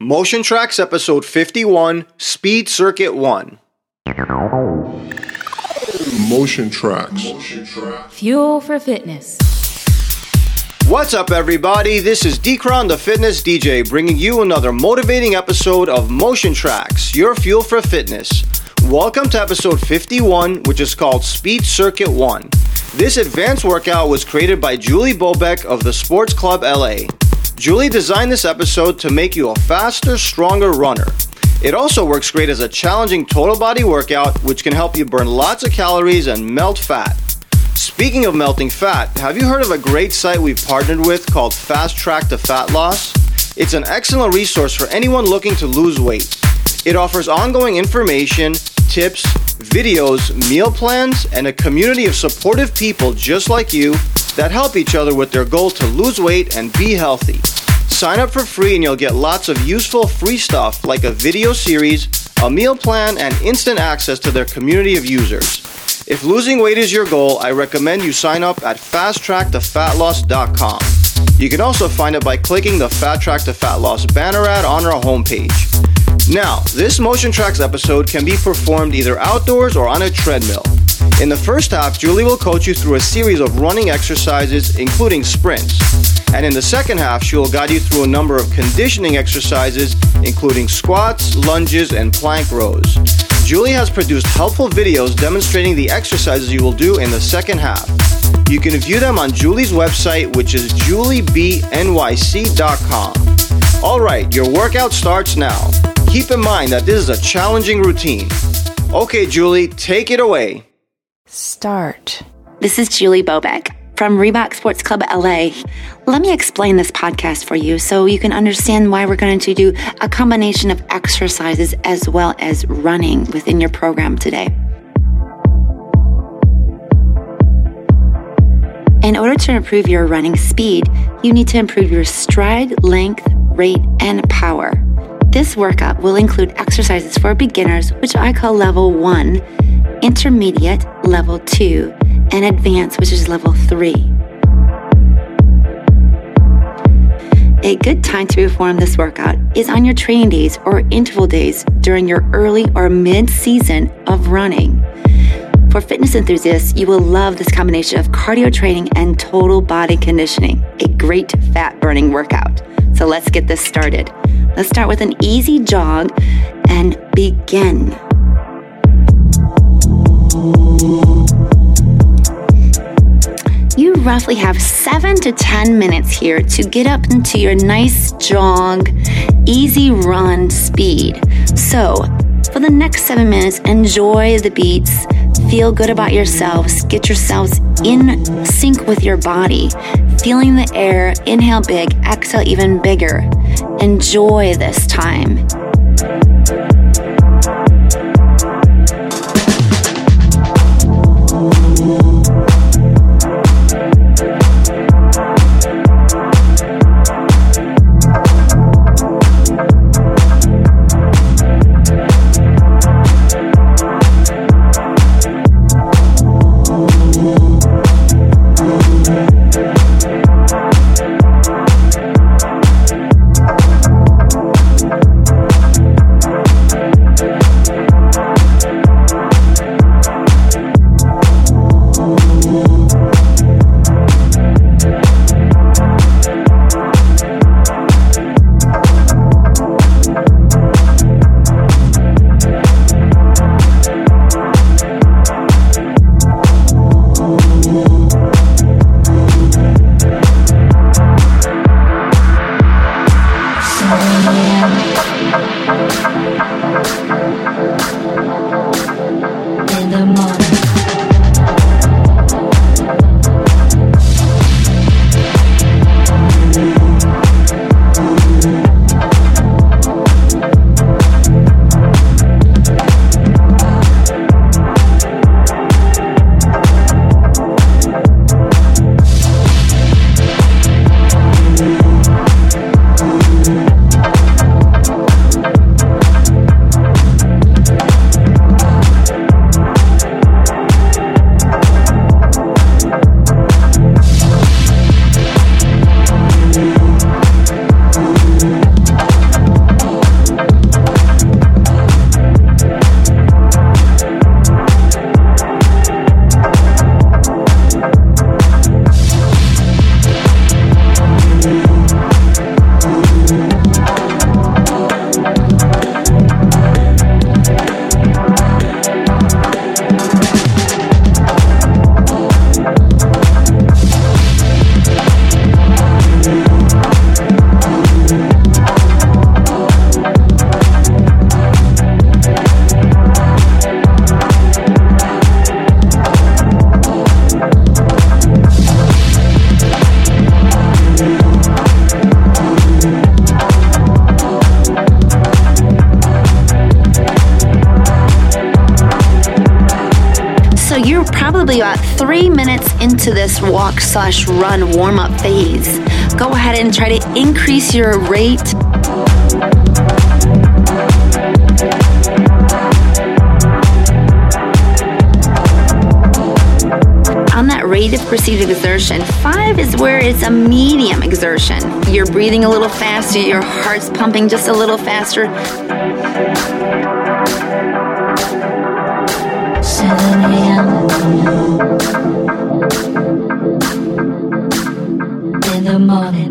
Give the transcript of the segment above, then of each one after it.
Motion Traxx episode 51, Speed Circuit 1. Motion Traxx. Fuel for Fitness. What's up, everybody? This is Deekron, the fitness DJ, bringing you another motivating episode of Motion Traxx, your fuel for fitness. Welcome to episode 51, which is called Speed Circuit 1. This advanced workout was created by Julie Bobek of the Sports Club LA. Julie designed this episode to make you a faster, stronger runner. It also works great as a challenging total body workout, which can help you burn lots of calories and melt fat. Speaking of melting fat, have you heard of a great site we've partnered with called Fast Track to Fat Loss? It's an excellent resource for anyone looking to lose weight. It offers ongoing information, tips, videos, meal plans, and a community of supportive people just like you that help each other with their goal to lose weight and be healthy. Sign up for free and you'll get lots of useful free stuff like a video series, a meal plan, and instant access to their community of users. If losing weight is your goal, I recommend you sign up at fasttracktofatloss.com. You can also find it by clicking the Fat Track to Fat Loss banner ad on our homepage. Now, this Motion Traxx episode can be performed either outdoors or on a treadmill. In the first half, Julie will coach you through a series of running exercises, including sprints. And in the second half, she will guide you through a number of conditioning exercises, including squats, lunges, and plank rows. Julie has produced helpful videos demonstrating the exercises you will do in the second half. You can view them on Julie's website, which is juliebnyc.com. All right, your workout starts now. Keep in mind that this is a challenging routine. Okay, Julie, take it away. Start. This is Julie Bobek from Reebok Sports Club LA. Let me explain this podcast for you so you can understand why we're going to do a combination of exercises as well as running within your program today. In order to improve your running speed, you need to improve your stride, length, rate, and power. This workout will include exercises for beginners, which I call level one, intermediate, level two, and advanced, which is level three. A good time to perform this workout is on your training days or interval days during your early or mid season of running. For fitness enthusiasts, you will love this combination of cardio training and total body conditioning, a great fat burning workout. So let's get this started. Let's start with an easy jog and begin. You roughly have seven to 10 minutes here to get up into your nice jog, easy run speed. So, for the next seven minutes, enjoy the beats, feel good about yourselves, get yourselves in sync with your body, feeling the air, inhale big, exhale even bigger. Enjoy this time. Your rate. on that rate of perceived exertion, five is where it's a medium exertion. You're breathing a little faster, your heart's pumping just a little faster. In the morning.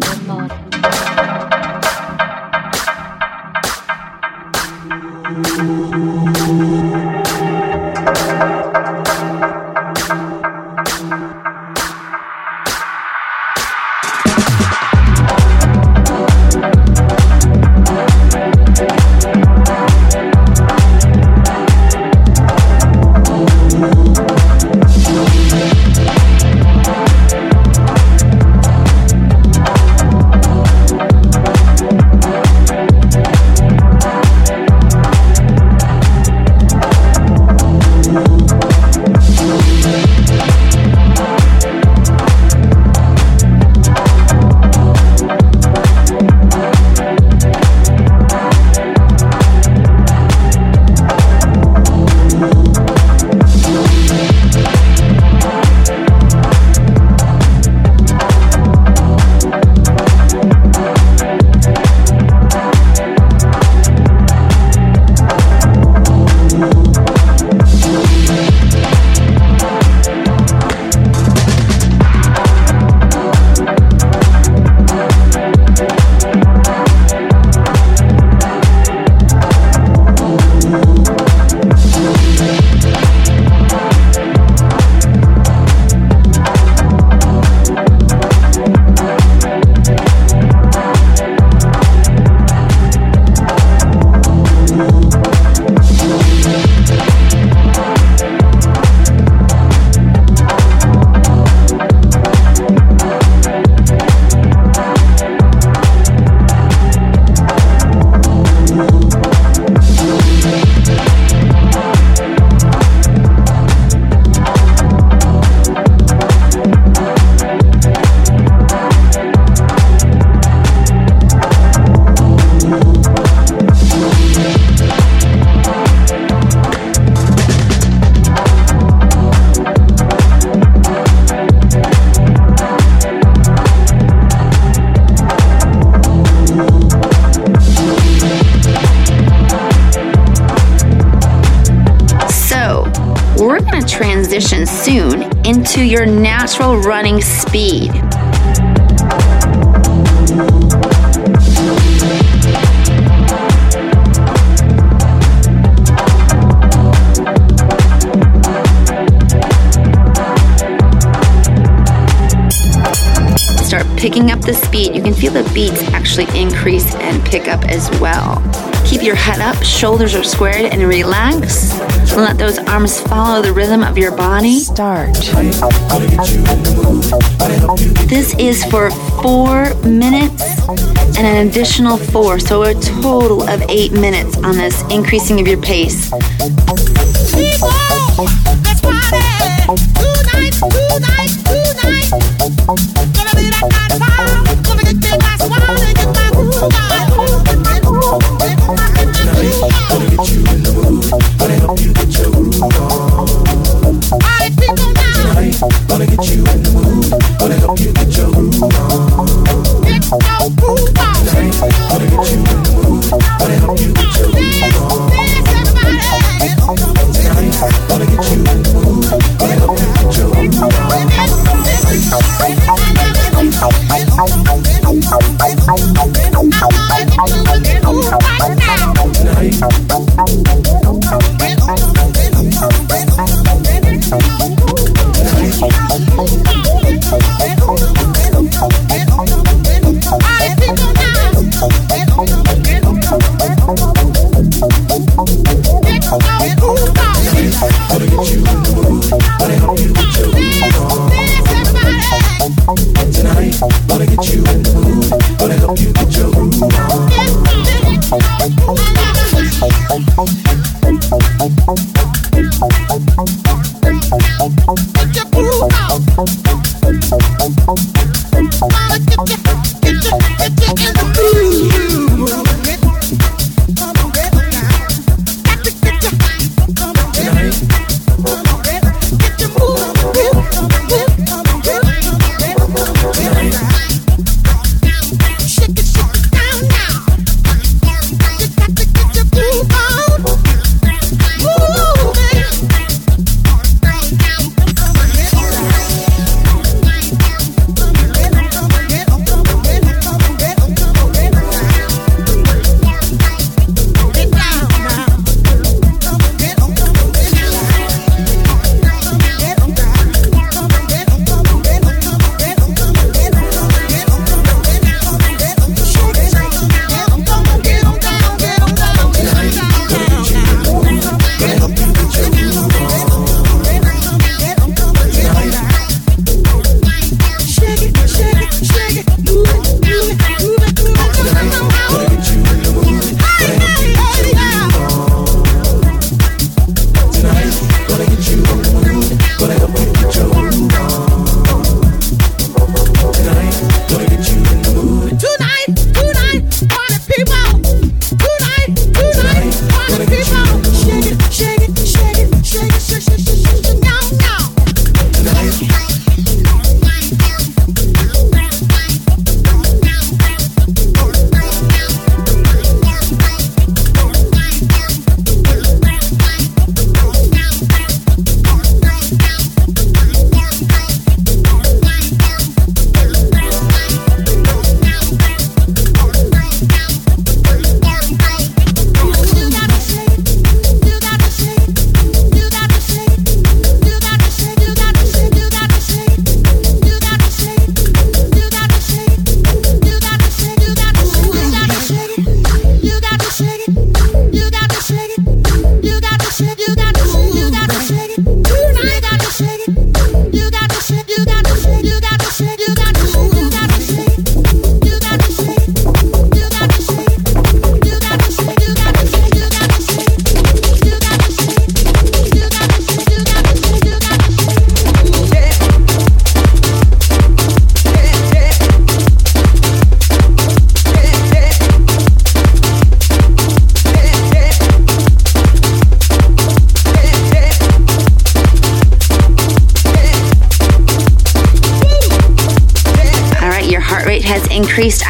Your natural running speed. Start picking up the speed. You can feel the beats actually increase and pick up as well. Keep your head up, shoulders are squared, and relax. And let those arms follow the rhythm of your body. Start. This is for four minutes and an additional four, so a total of eight minutes on this increasing of your pace. Get your groove on.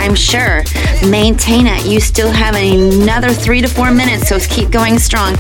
I'm sure. Maintain it. You still have another three to four minutes, so keep going strong.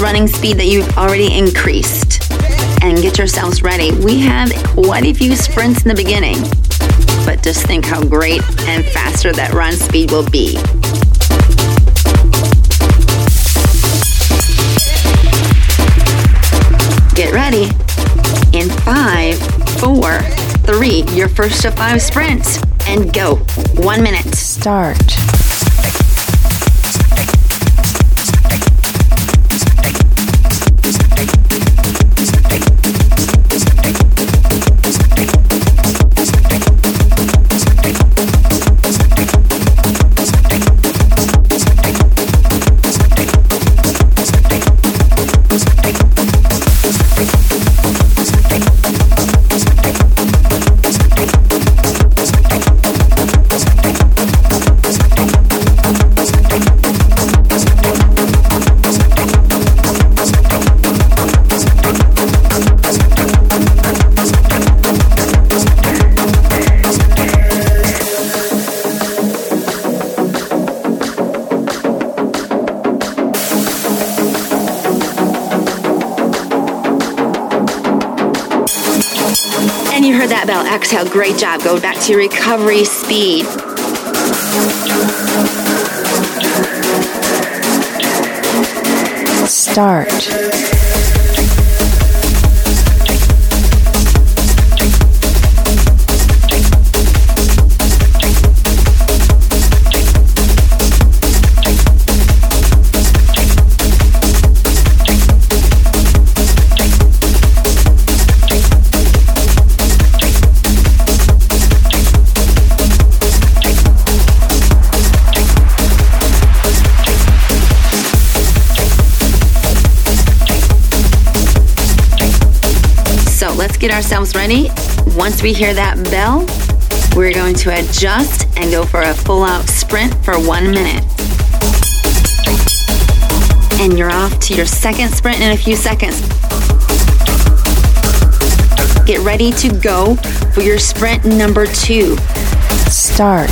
Running speed that you've already increased. And get yourselves ready. We have quite a few sprints in the beginning, but just think how great and faster that run speed will be. Get ready. In five, four, three, your first of five sprints, and go. One minute. Start. Exhale. Great job. Go back to your recovery speed. Start. Get ourselves ready. Once we hear that bell, we're going to adjust and go for a full out sprint for one minute. And you're off to your second sprint in a few seconds. Get ready to go for your sprint number two. Start.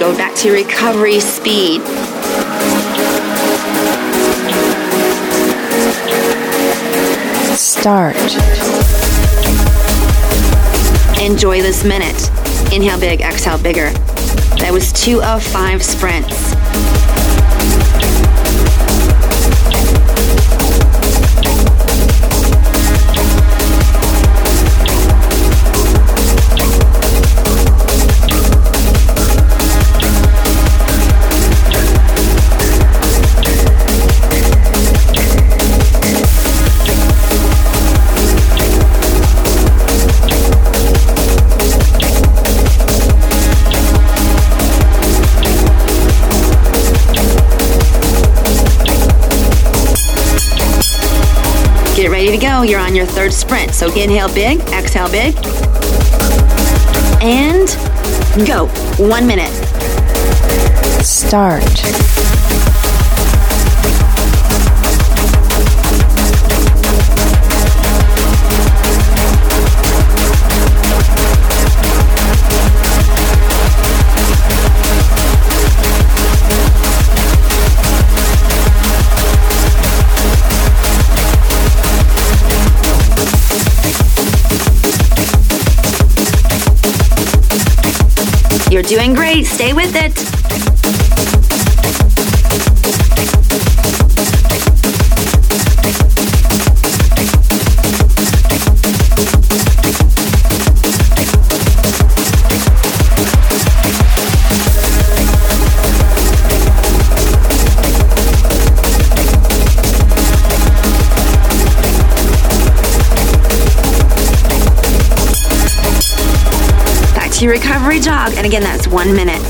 Go back to recovery speed. Start. Enjoy this minute. Inhale big, exhale bigger. That was two of five sprints. Ready to go. You're on your third sprint. So inhale big, exhale big, and go. One minute. Start. You're doing great. Stay with it. Your recovery jog. And again, that's one minute.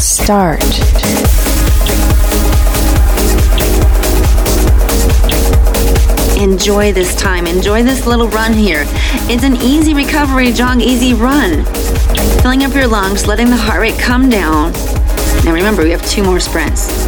Start. Enjoy this time. Enjoy this little run here. It's an easy recovery jog, easy run. Filling up your lungs, letting the heart rate come down. Now remember, we have two more sprints.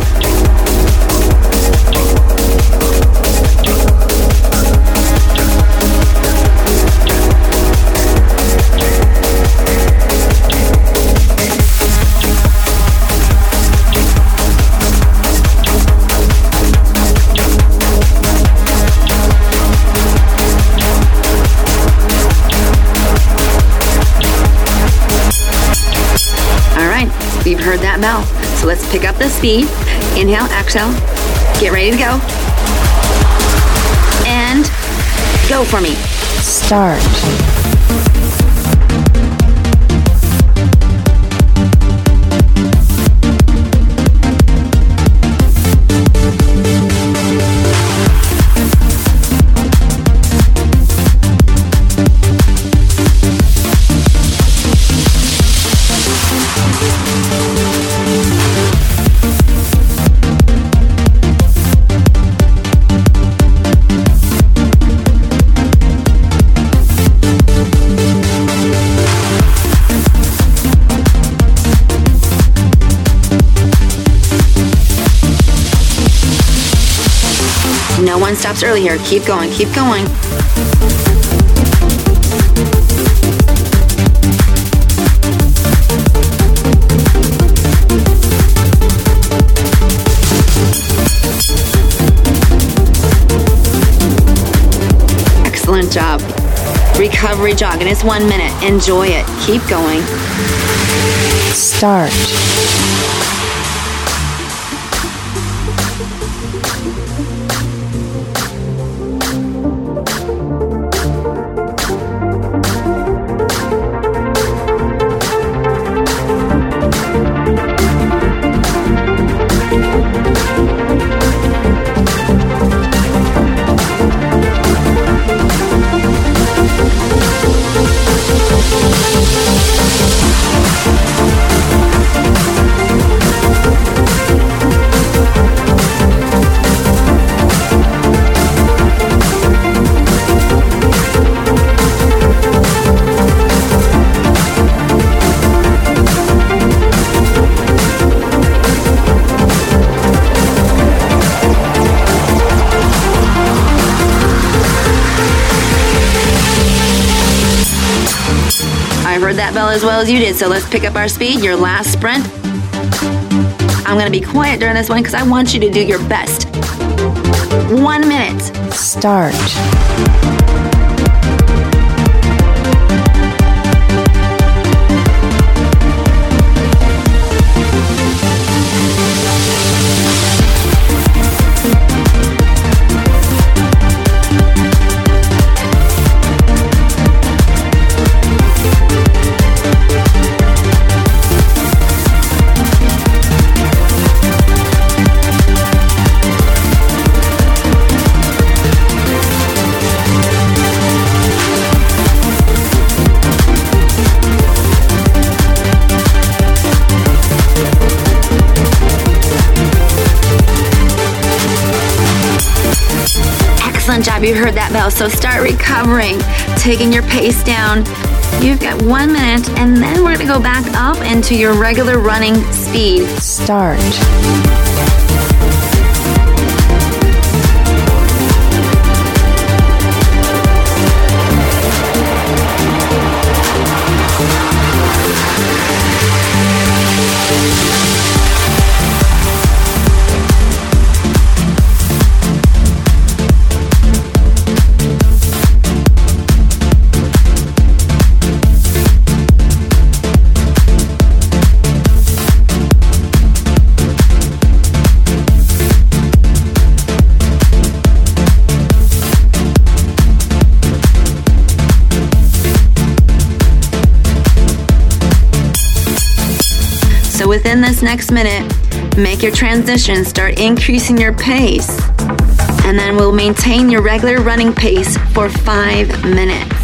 So let's pick up the speed. Inhale, exhale. Get ready to go. And go for me. Start. Stops early here. Keep going, keep going. Excellent job. Recovery jog, and it's one minute. Enjoy it. Keep going. Start. Well as you did, so let's pick up our speed. Your last sprint. I'm gonna be quiet during this one because I want you to do your best. One minute. Start. You heard that bell. So start recovering, taking your pace down. You've got one minute, and then we're gonna go back up into your regular running speed. Start. Within this next minute, make your transition, start increasing your pace, and then we'll maintain your regular running pace for five minutes.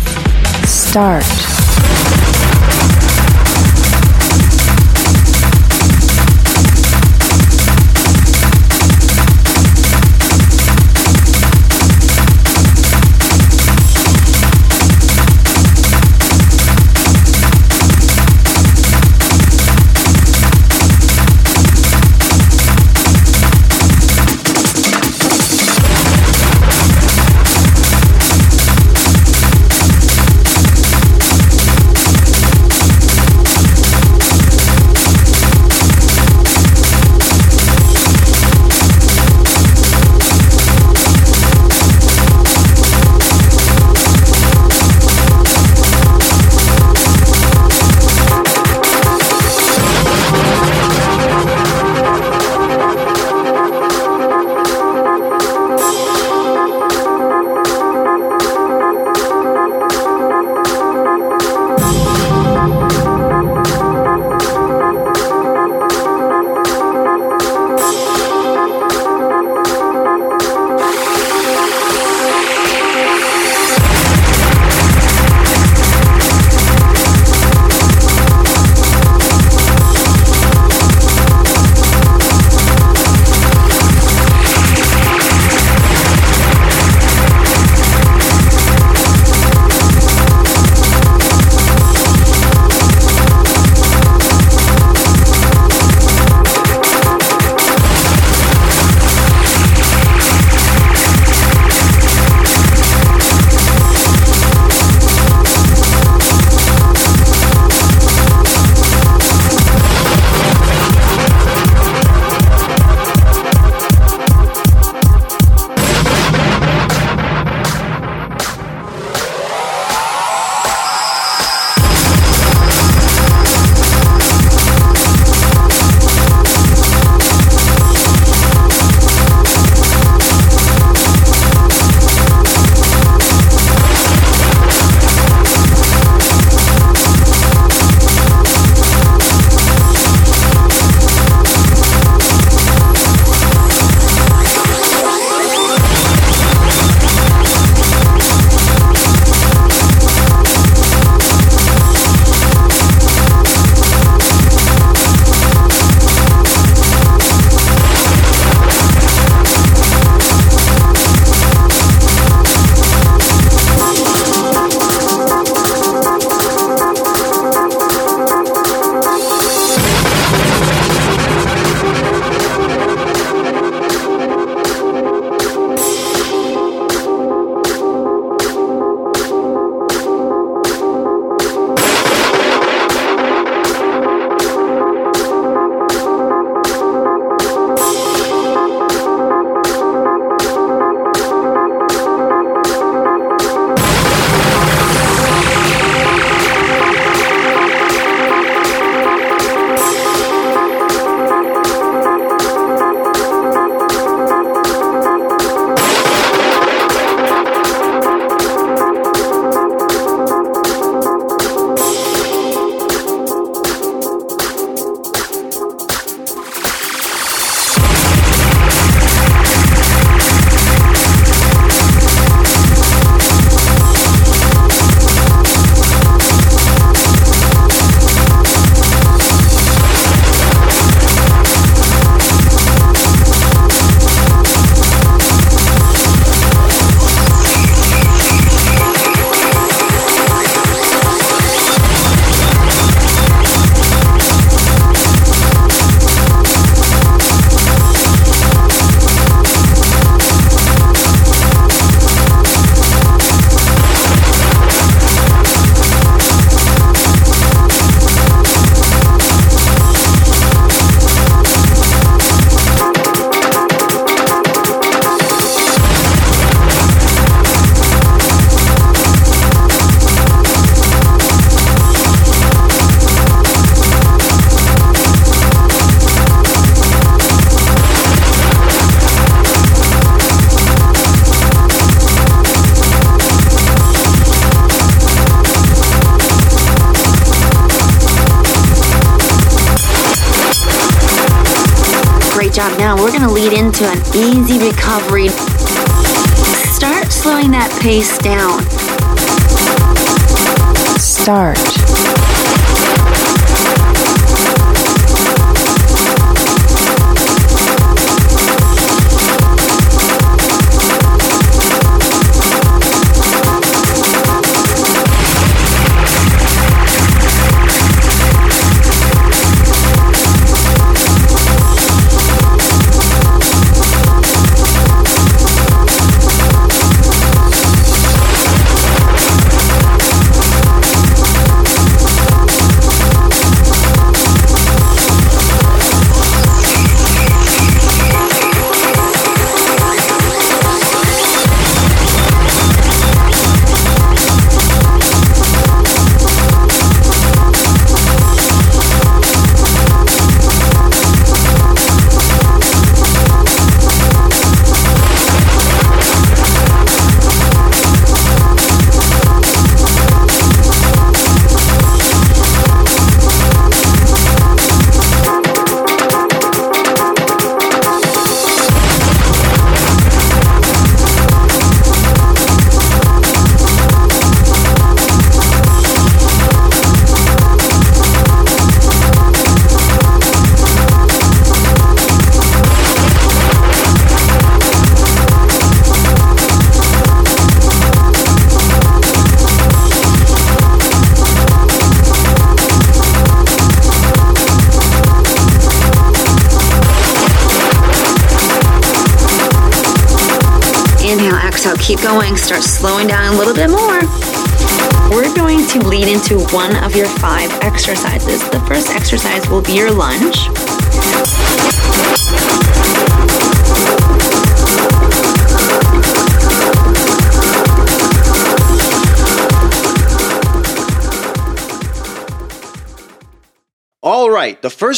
Start.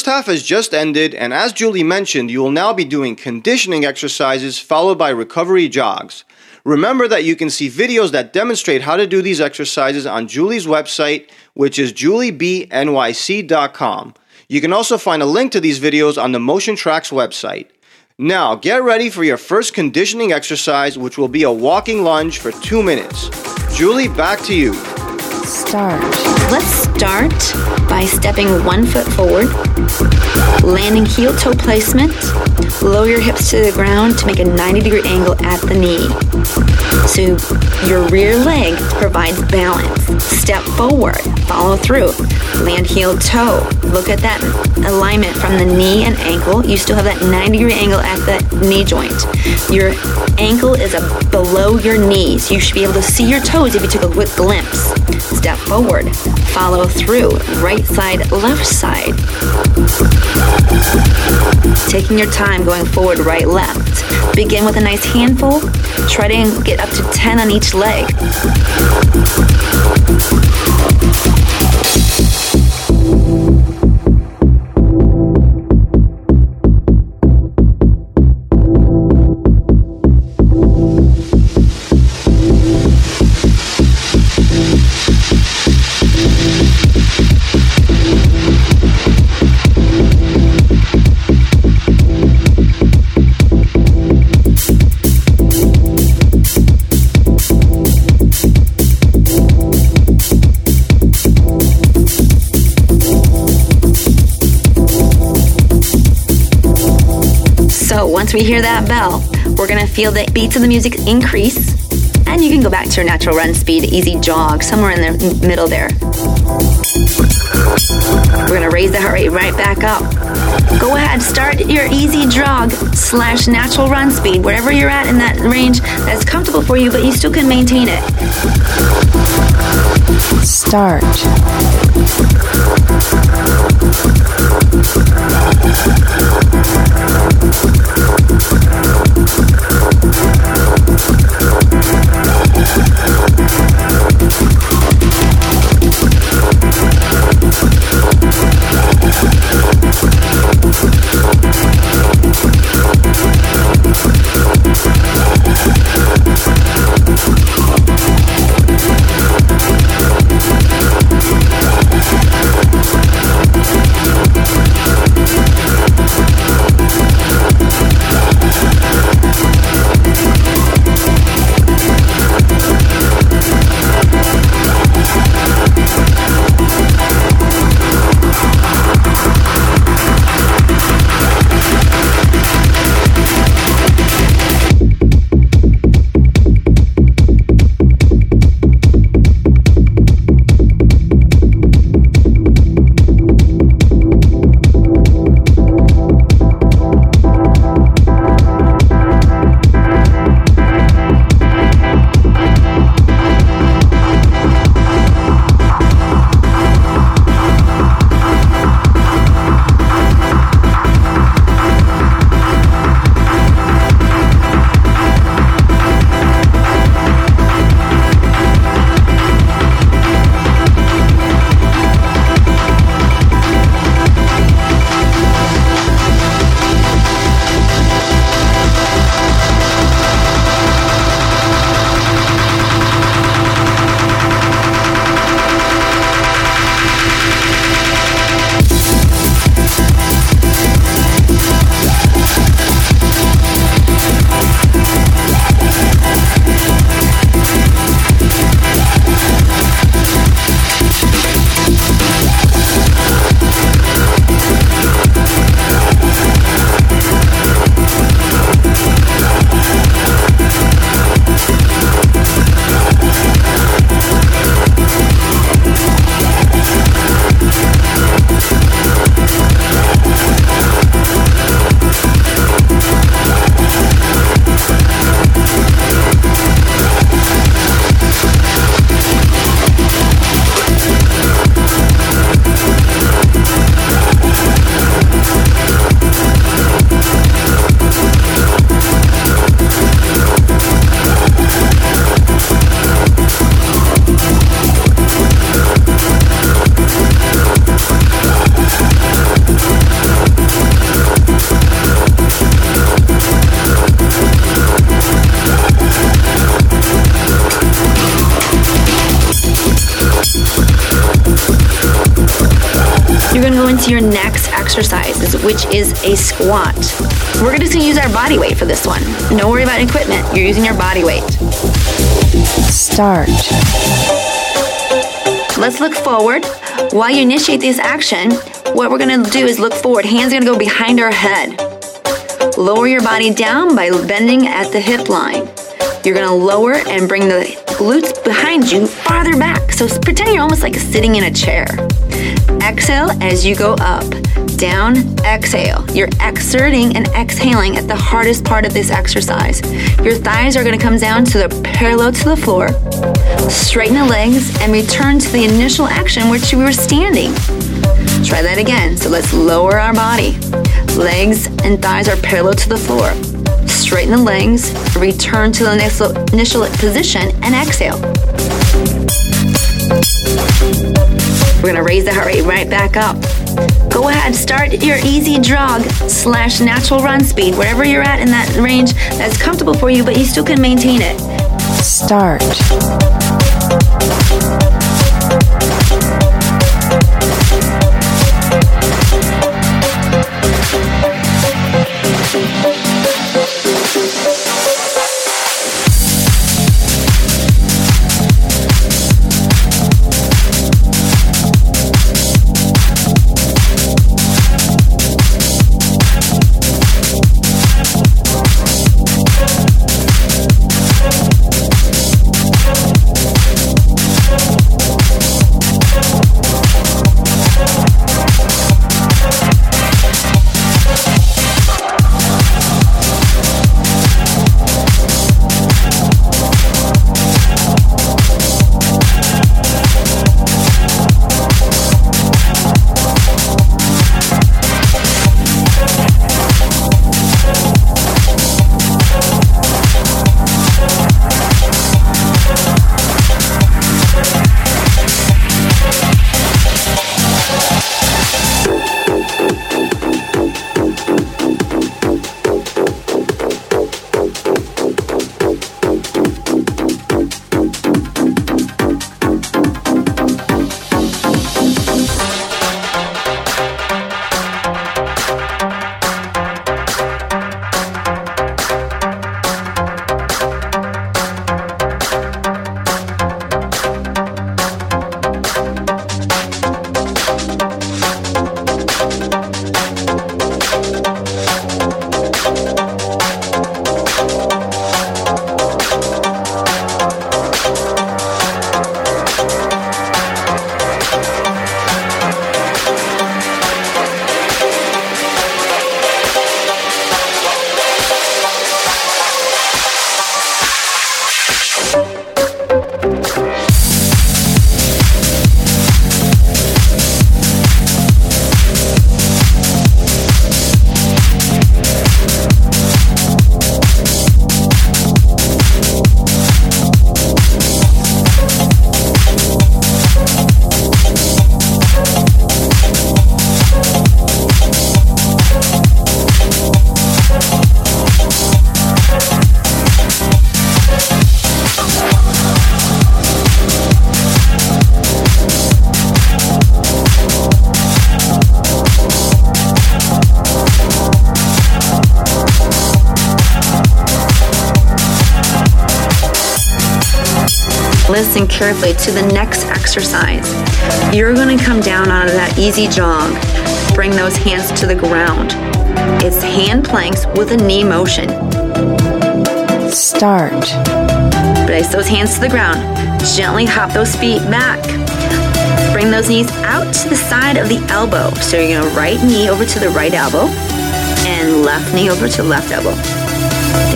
First half has just ended, and as Julie mentioned, you will now be doing conditioning exercises followed by recovery jogs. Remember that you can see videos that demonstrate how to do these exercises on Julie's website, which is juliebnyc.com. You can also find a link to these videos on the Motion Traxx website. Now, get ready for your first conditioning exercise, which will be a walking lunge for two minutes. Julie, back to you. Start. Let's start by stepping one foot forward, landing heel toe placement, lower your hips to the ground to make a 90 degree angle at the knee. So your rear leg provides balance. Step forward, follow through, land heel toe. Look at that alignment from the knee and ankle. You still have that 90 degree angle at the knee joint. Your ankle is below your knees. You should be able to see your toes if you took a quick glimpse. Step forward, follow through, right side, left side. Taking your time going forward, right, left. Begin with a nice handful. Try to get up to 10 on each leg. we hear that bell, we're going to feel the beats of the music increase, and you can go back to your natural run speed, easy jog, somewhere in the middle there. We're going to raise the heart rate right back up. Go ahead, start your easy jog slash natural run speed, wherever you're at in that range that's comfortable for you, but you still can maintain it. Start. Thank you. Is a squat. We're gonna use our body weight for this one. Don't worry about equipment, you're using your body weight. Start. Let's look forward. While you initiate this action, what we're gonna do is look forward. Hands are gonna go behind our head. Lower your body down by bending at the hip line. You're gonna lower and bring the glutes behind you farther back. So pretend you're almost like sitting in a chair. Exhale as you go up. Down, exhale. You're exerting and exhaling at the hardest part of this exercise. Your thighs are gonna come down to the parallel to the floor. Straighten the legs and return to the initial action which we were standing. Try that again. So let's lower our body. Legs and thighs are parallel to the floor. Straighten the legs, return to the initial, initial position, and exhale. We're gonna raise the heart rate right back up. Go ahead, start your easy jog slash natural run speed, wherever you're at in that range that's comfortable for you, but you still can maintain it. Start. Listen carefully to the next exercise. You're going to come down out of that easy jog. Bring those hands to the ground. It's hand planks with a knee motion. Start. Place those hands to the ground. Gently hop those feet back. Bring those knees out to the side of the elbow. So you're going to right knee over to the right elbow and left knee over to left elbow.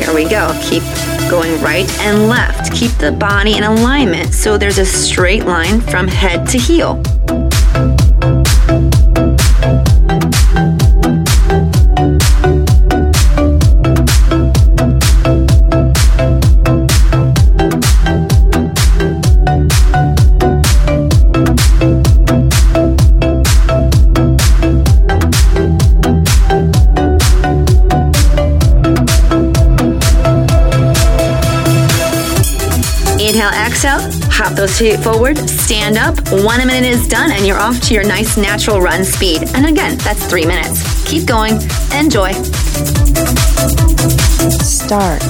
There we go. Keep going right and left. Keep the body in alignment so there's a straight line from head to heel. Hop those feet forward, stand up. One minute is done, and you're off to your nice natural run speed. And again, that's three minutes. Keep going, enjoy. Start.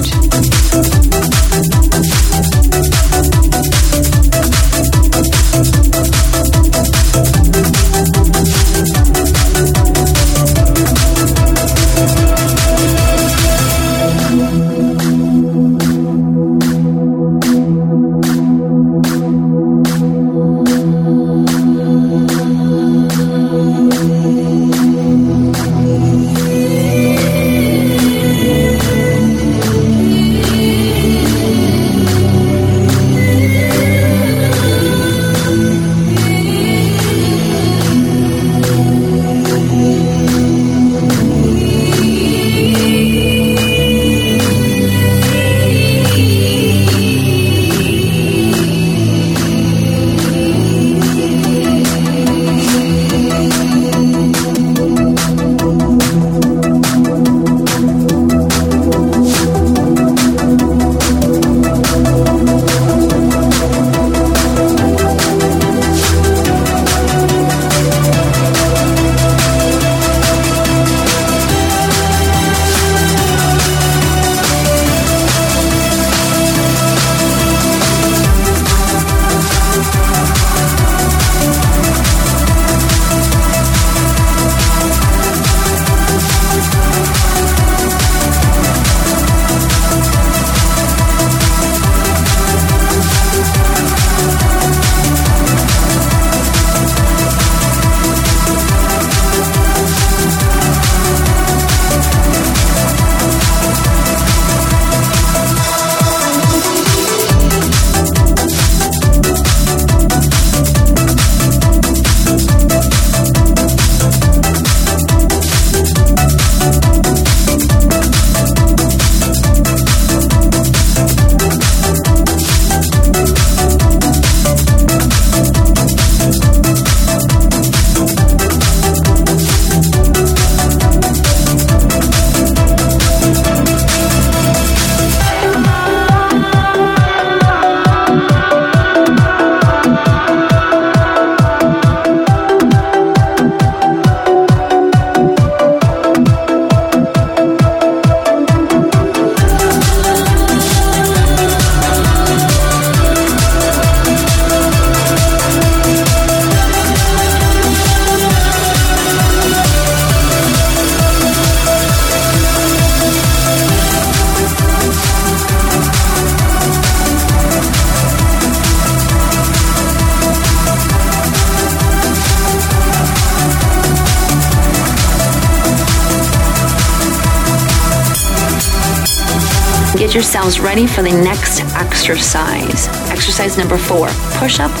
Get yourselves ready for the next exercise. Exercise number four push up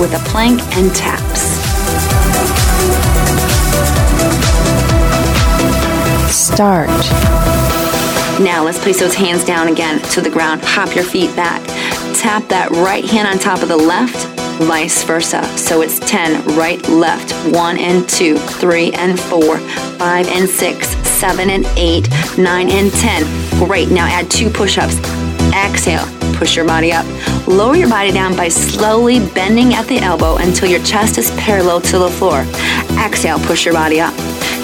with a plank and taps. Start. Now let's place those hands down again to the ground. Hop your feet back. Tap that right hand on top of the left, vice versa. So it's 10, right, left, 1 and 2, 3 and 4, 5 and 6, 7 and 8, 9 and 10. Great. Now add two push ups. Exhale, push your body up. Lower your body down by slowly bending at the elbow until your chest is parallel to the floor. Exhale, push your body up.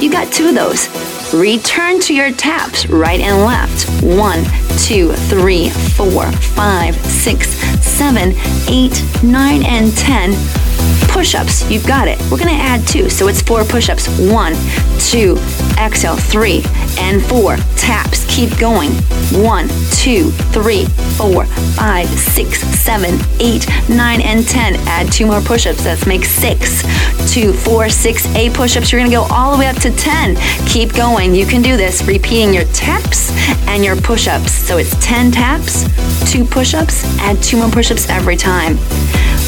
You got two of those. Return to your taps, right and left. One, two, three, four, five, six, seven, eight, nine, and ten. Push ups, you've got it. We're gonna add two, so it's four push ups. One, two, exhale, three, and four. Taps, keep going. One, two, three, four, five, six, seven, eight, nine, and ten. Add two more push ups, that makes six. Two, four, six, eight push ups. You're gonna go all the way up to 10. Keep going, you can do this, repeating your taps and your push ups. So it's 10 taps, two push ups, add two more push ups every time.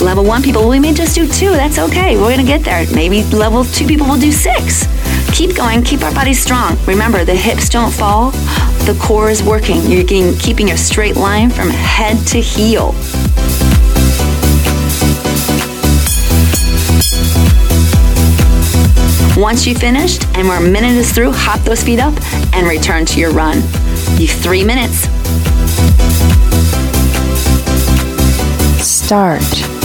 Level one people, we may just do two. That's okay. We're going to get there. Maybe level two people will do six. Keep going. Keep our bodies strong. Remember, the hips don't fall. The core is working. You're getting, keeping a straight line from head to heel. Once you finished and we're a minute is through, hop those feet up and return to your run. You three minutes. Start.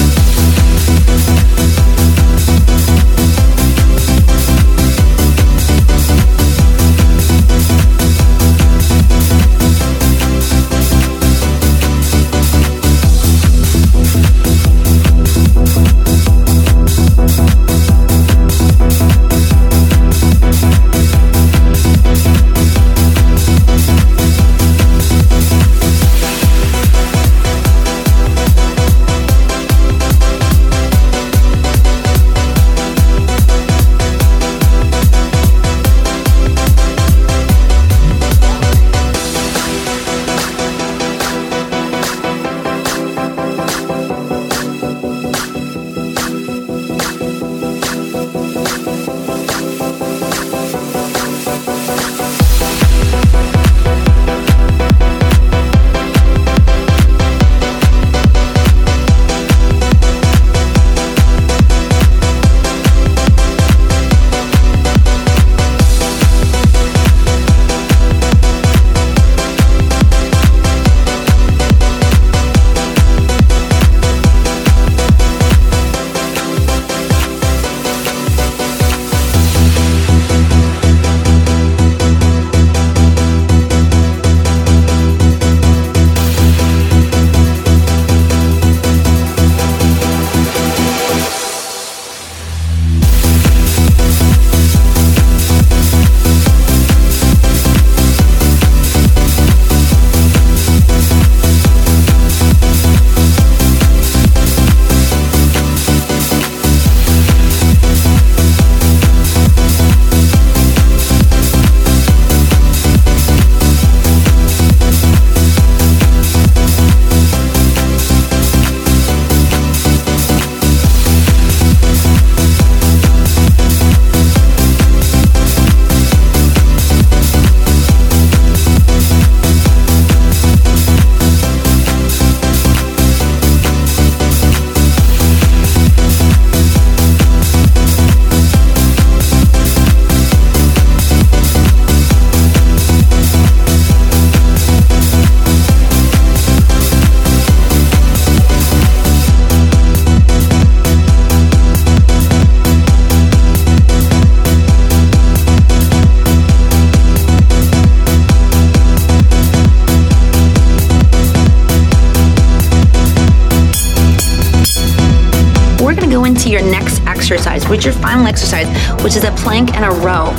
Exercise, which your final exercise, which is a plank and a row.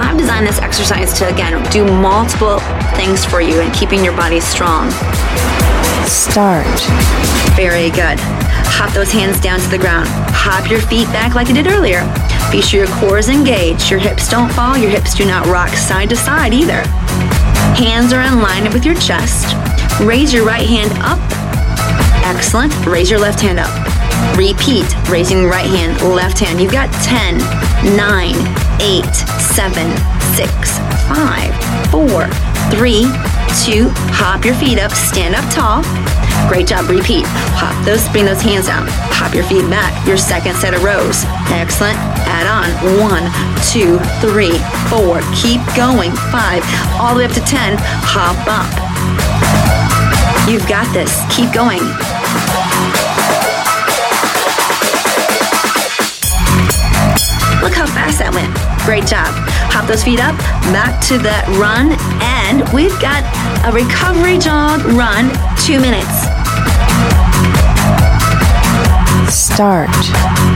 I've designed this exercise to, again, do multiple things for you and keeping your body strong. Start. Very good. Hop those hands down to the ground. Hop your feet back like you did earlier. Be sure your core is engaged. Your hips don't fall. Your hips do not rock side to side either. Hands are in line with your chest. Raise your right hand up. Excellent. Raise your left hand up. Repeat, raising right hand, left hand. You've got 10, 9, 8, 7, 6, 5, 4, 3, 2. Hop your feet up, stand up tall. Great job, repeat. Hop those, bring those hands down. Hop your feet back, your second set of rows. Excellent. Add on. One, two, three, four. Keep going. Five, all the way up to 10. Hop up. You've got this. Keep going. Fast that went. Great job. Hop those feet up, back to that run, and we've got a recovery jog run, two minutes. Start.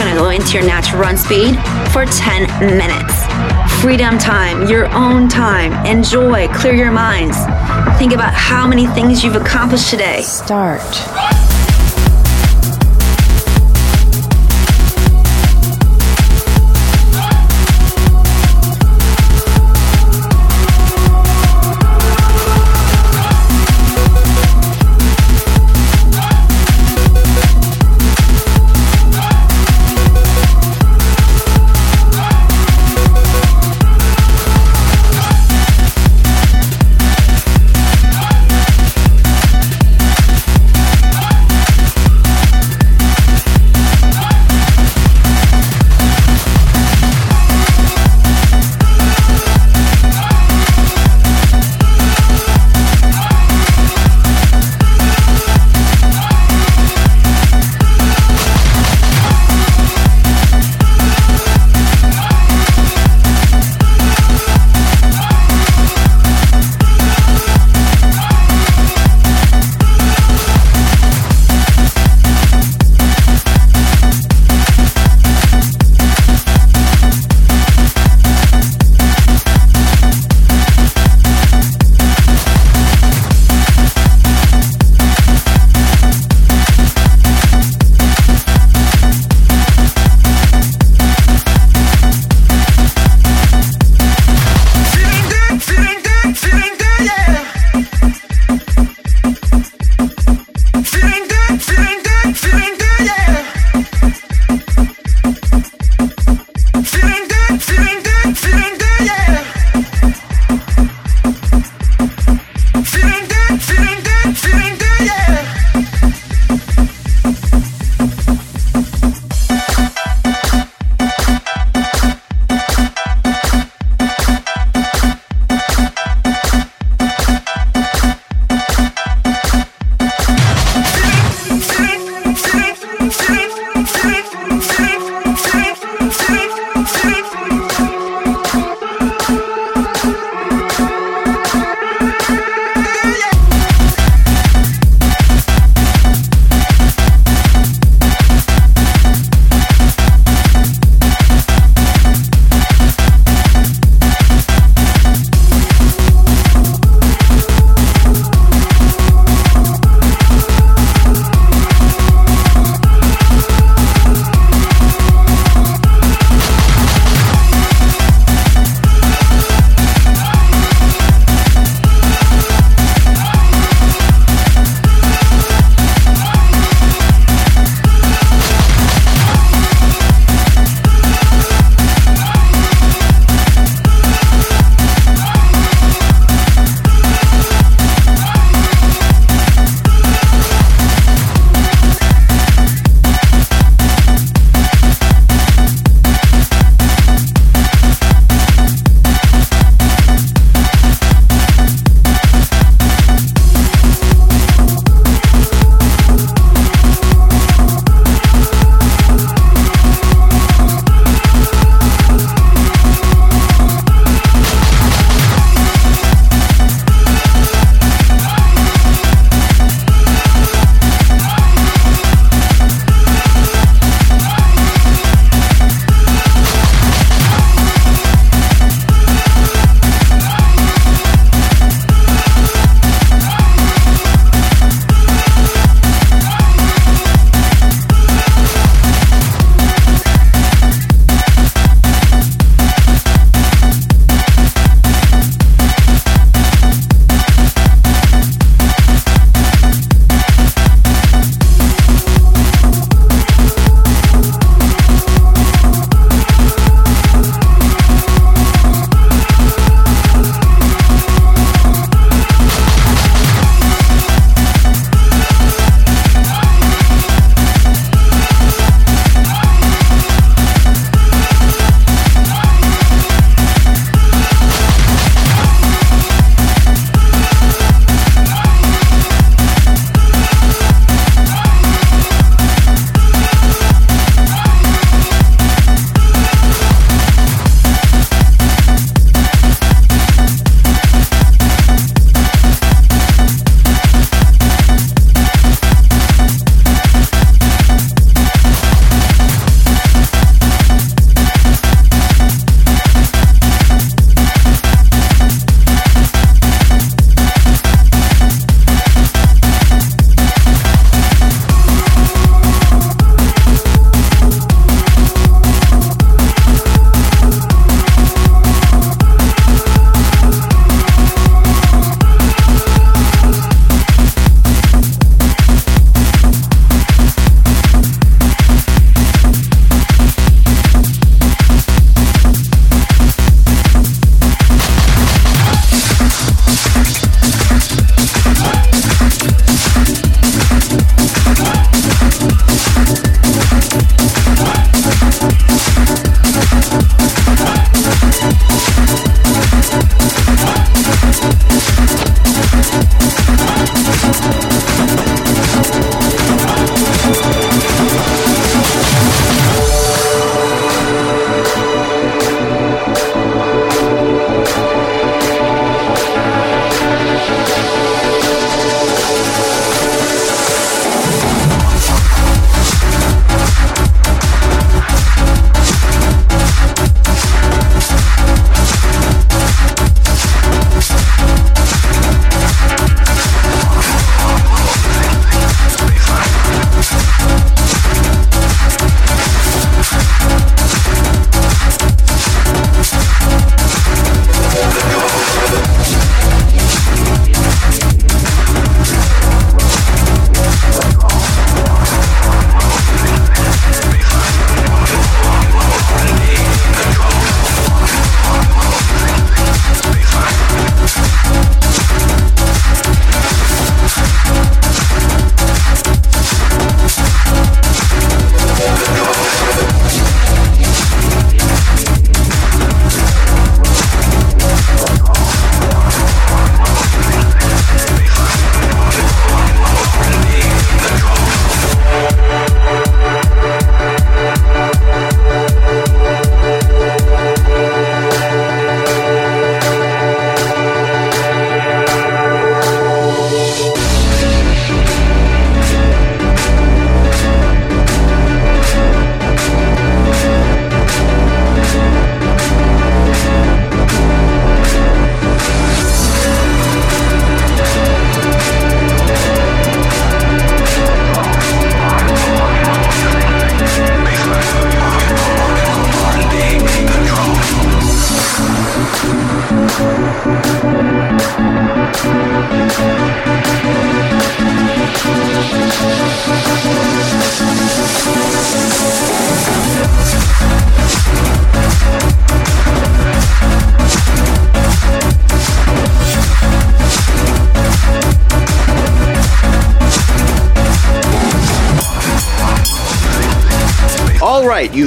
You're gonna go into your natural run speed for 10 minutes. Freedom time, your own time. Enjoy, clear your minds. Think about how many things you've accomplished today. Start.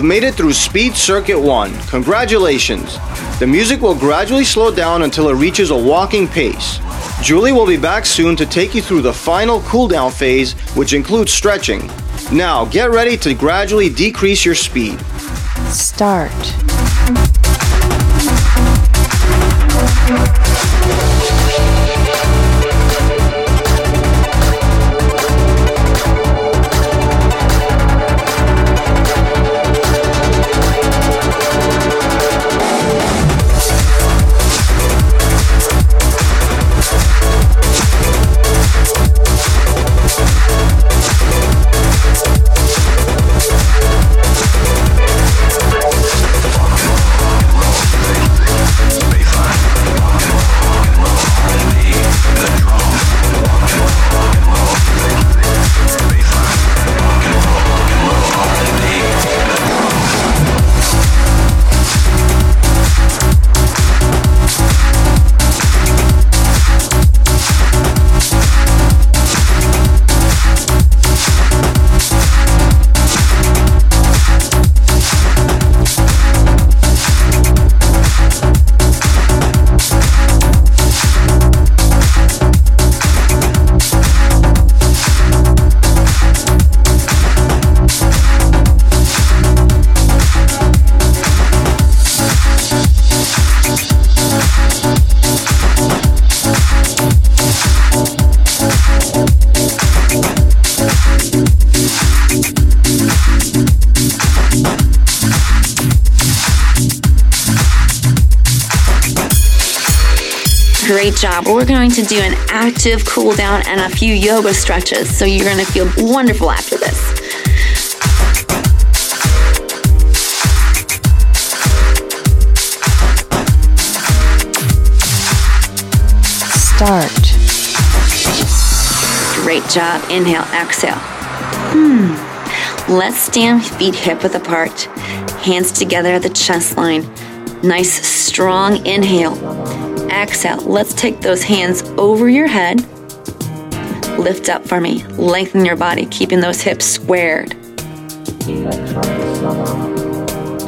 You've made it through Speed Circuit 1. Congratulations. The music will gradually slow down until it reaches a walking pace. Julie will be back soon to take you through the final cooldown phase, which includes stretching. Now, get ready to gradually decrease your speed. Start. We're going to do an active cool down and a few yoga stretches, so you're going to feel wonderful after this. Start. Great job. Inhale, exhale. Hmm. Let's stand feet hip width apart, hands together at the chest line. Nice strong inhale exhale. Let's take those hands over your head. Lift up for me. Lengthen your body, keeping those hips squared.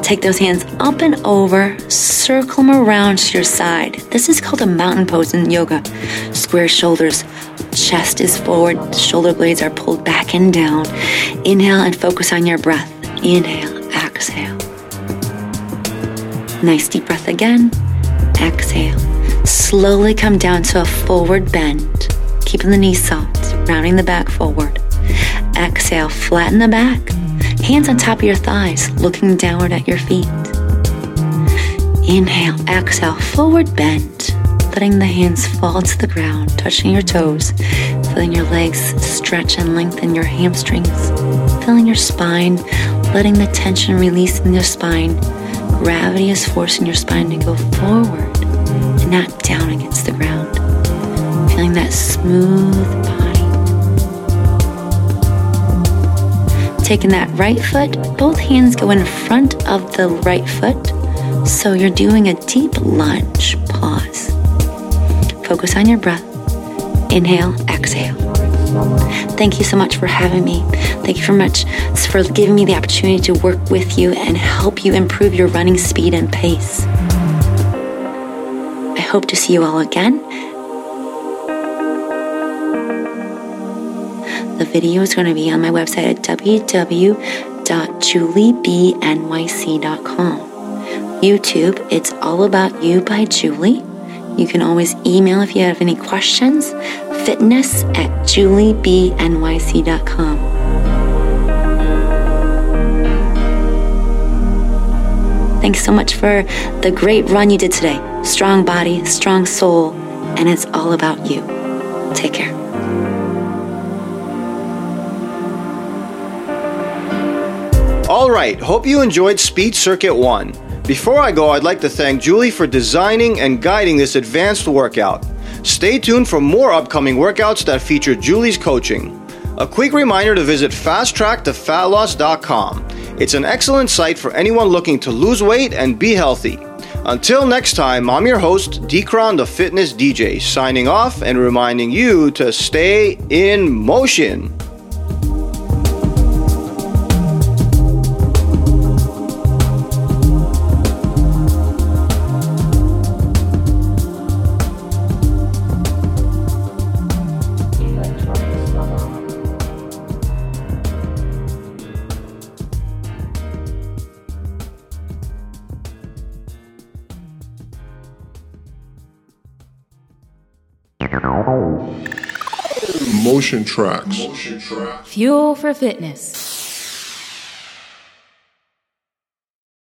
Take those hands up and over, circle them around to your side. This is called a mountain pose in yoga. Square shoulders, chest is forward, shoulder blades are pulled back and down. Inhale and focus on your breath. Inhale, exhale. Nice deep breath again. Exhale. Slowly come down to a forward bend, keeping the knees soft, rounding the back forward. Exhale, flatten the back. Hands on top of your thighs, looking downward at your feet. Inhale, exhale, forward bend, letting the hands fall to the ground, touching your toes, feeling your legs stretch and lengthen your hamstrings, feeling your spine, letting the tension release in your spine. Gravity is forcing your spine to go forward not down against the ground. Feeling that smooth body. Taking that right foot, both hands go in front of the right foot. So you're doing a deep lunge. Pause. Focus on your breath. Inhale, exhale. Thank you so much for having me. Thank you so much for giving me the opportunity to work with you and help you improve your running speed and pace. Hope to see you all again. The video is going to be on my website at www.juliebnyc.com. YouTube, it's all about you by Julie. You can always email if you have any questions. Fitness at juliebnyc.com. Thanks so much for the great run you did today. Strong body, strong soul, and it's all about you. Take care. All right, hope you enjoyed Speed Circuit 1. Before I go, I'd like to thank Julie for designing and guiding this advanced workout. Stay tuned for more upcoming workouts that feature Julie's coaching. A quick reminder to visit fasttracktofatloss.com. It's an excellent site for anyone looking to lose weight and be healthy. Until next time, I'm your host, Deekron the Fitness DJ, signing off and reminding you to stay in motion. Motion Traxx. Fuel for fitness.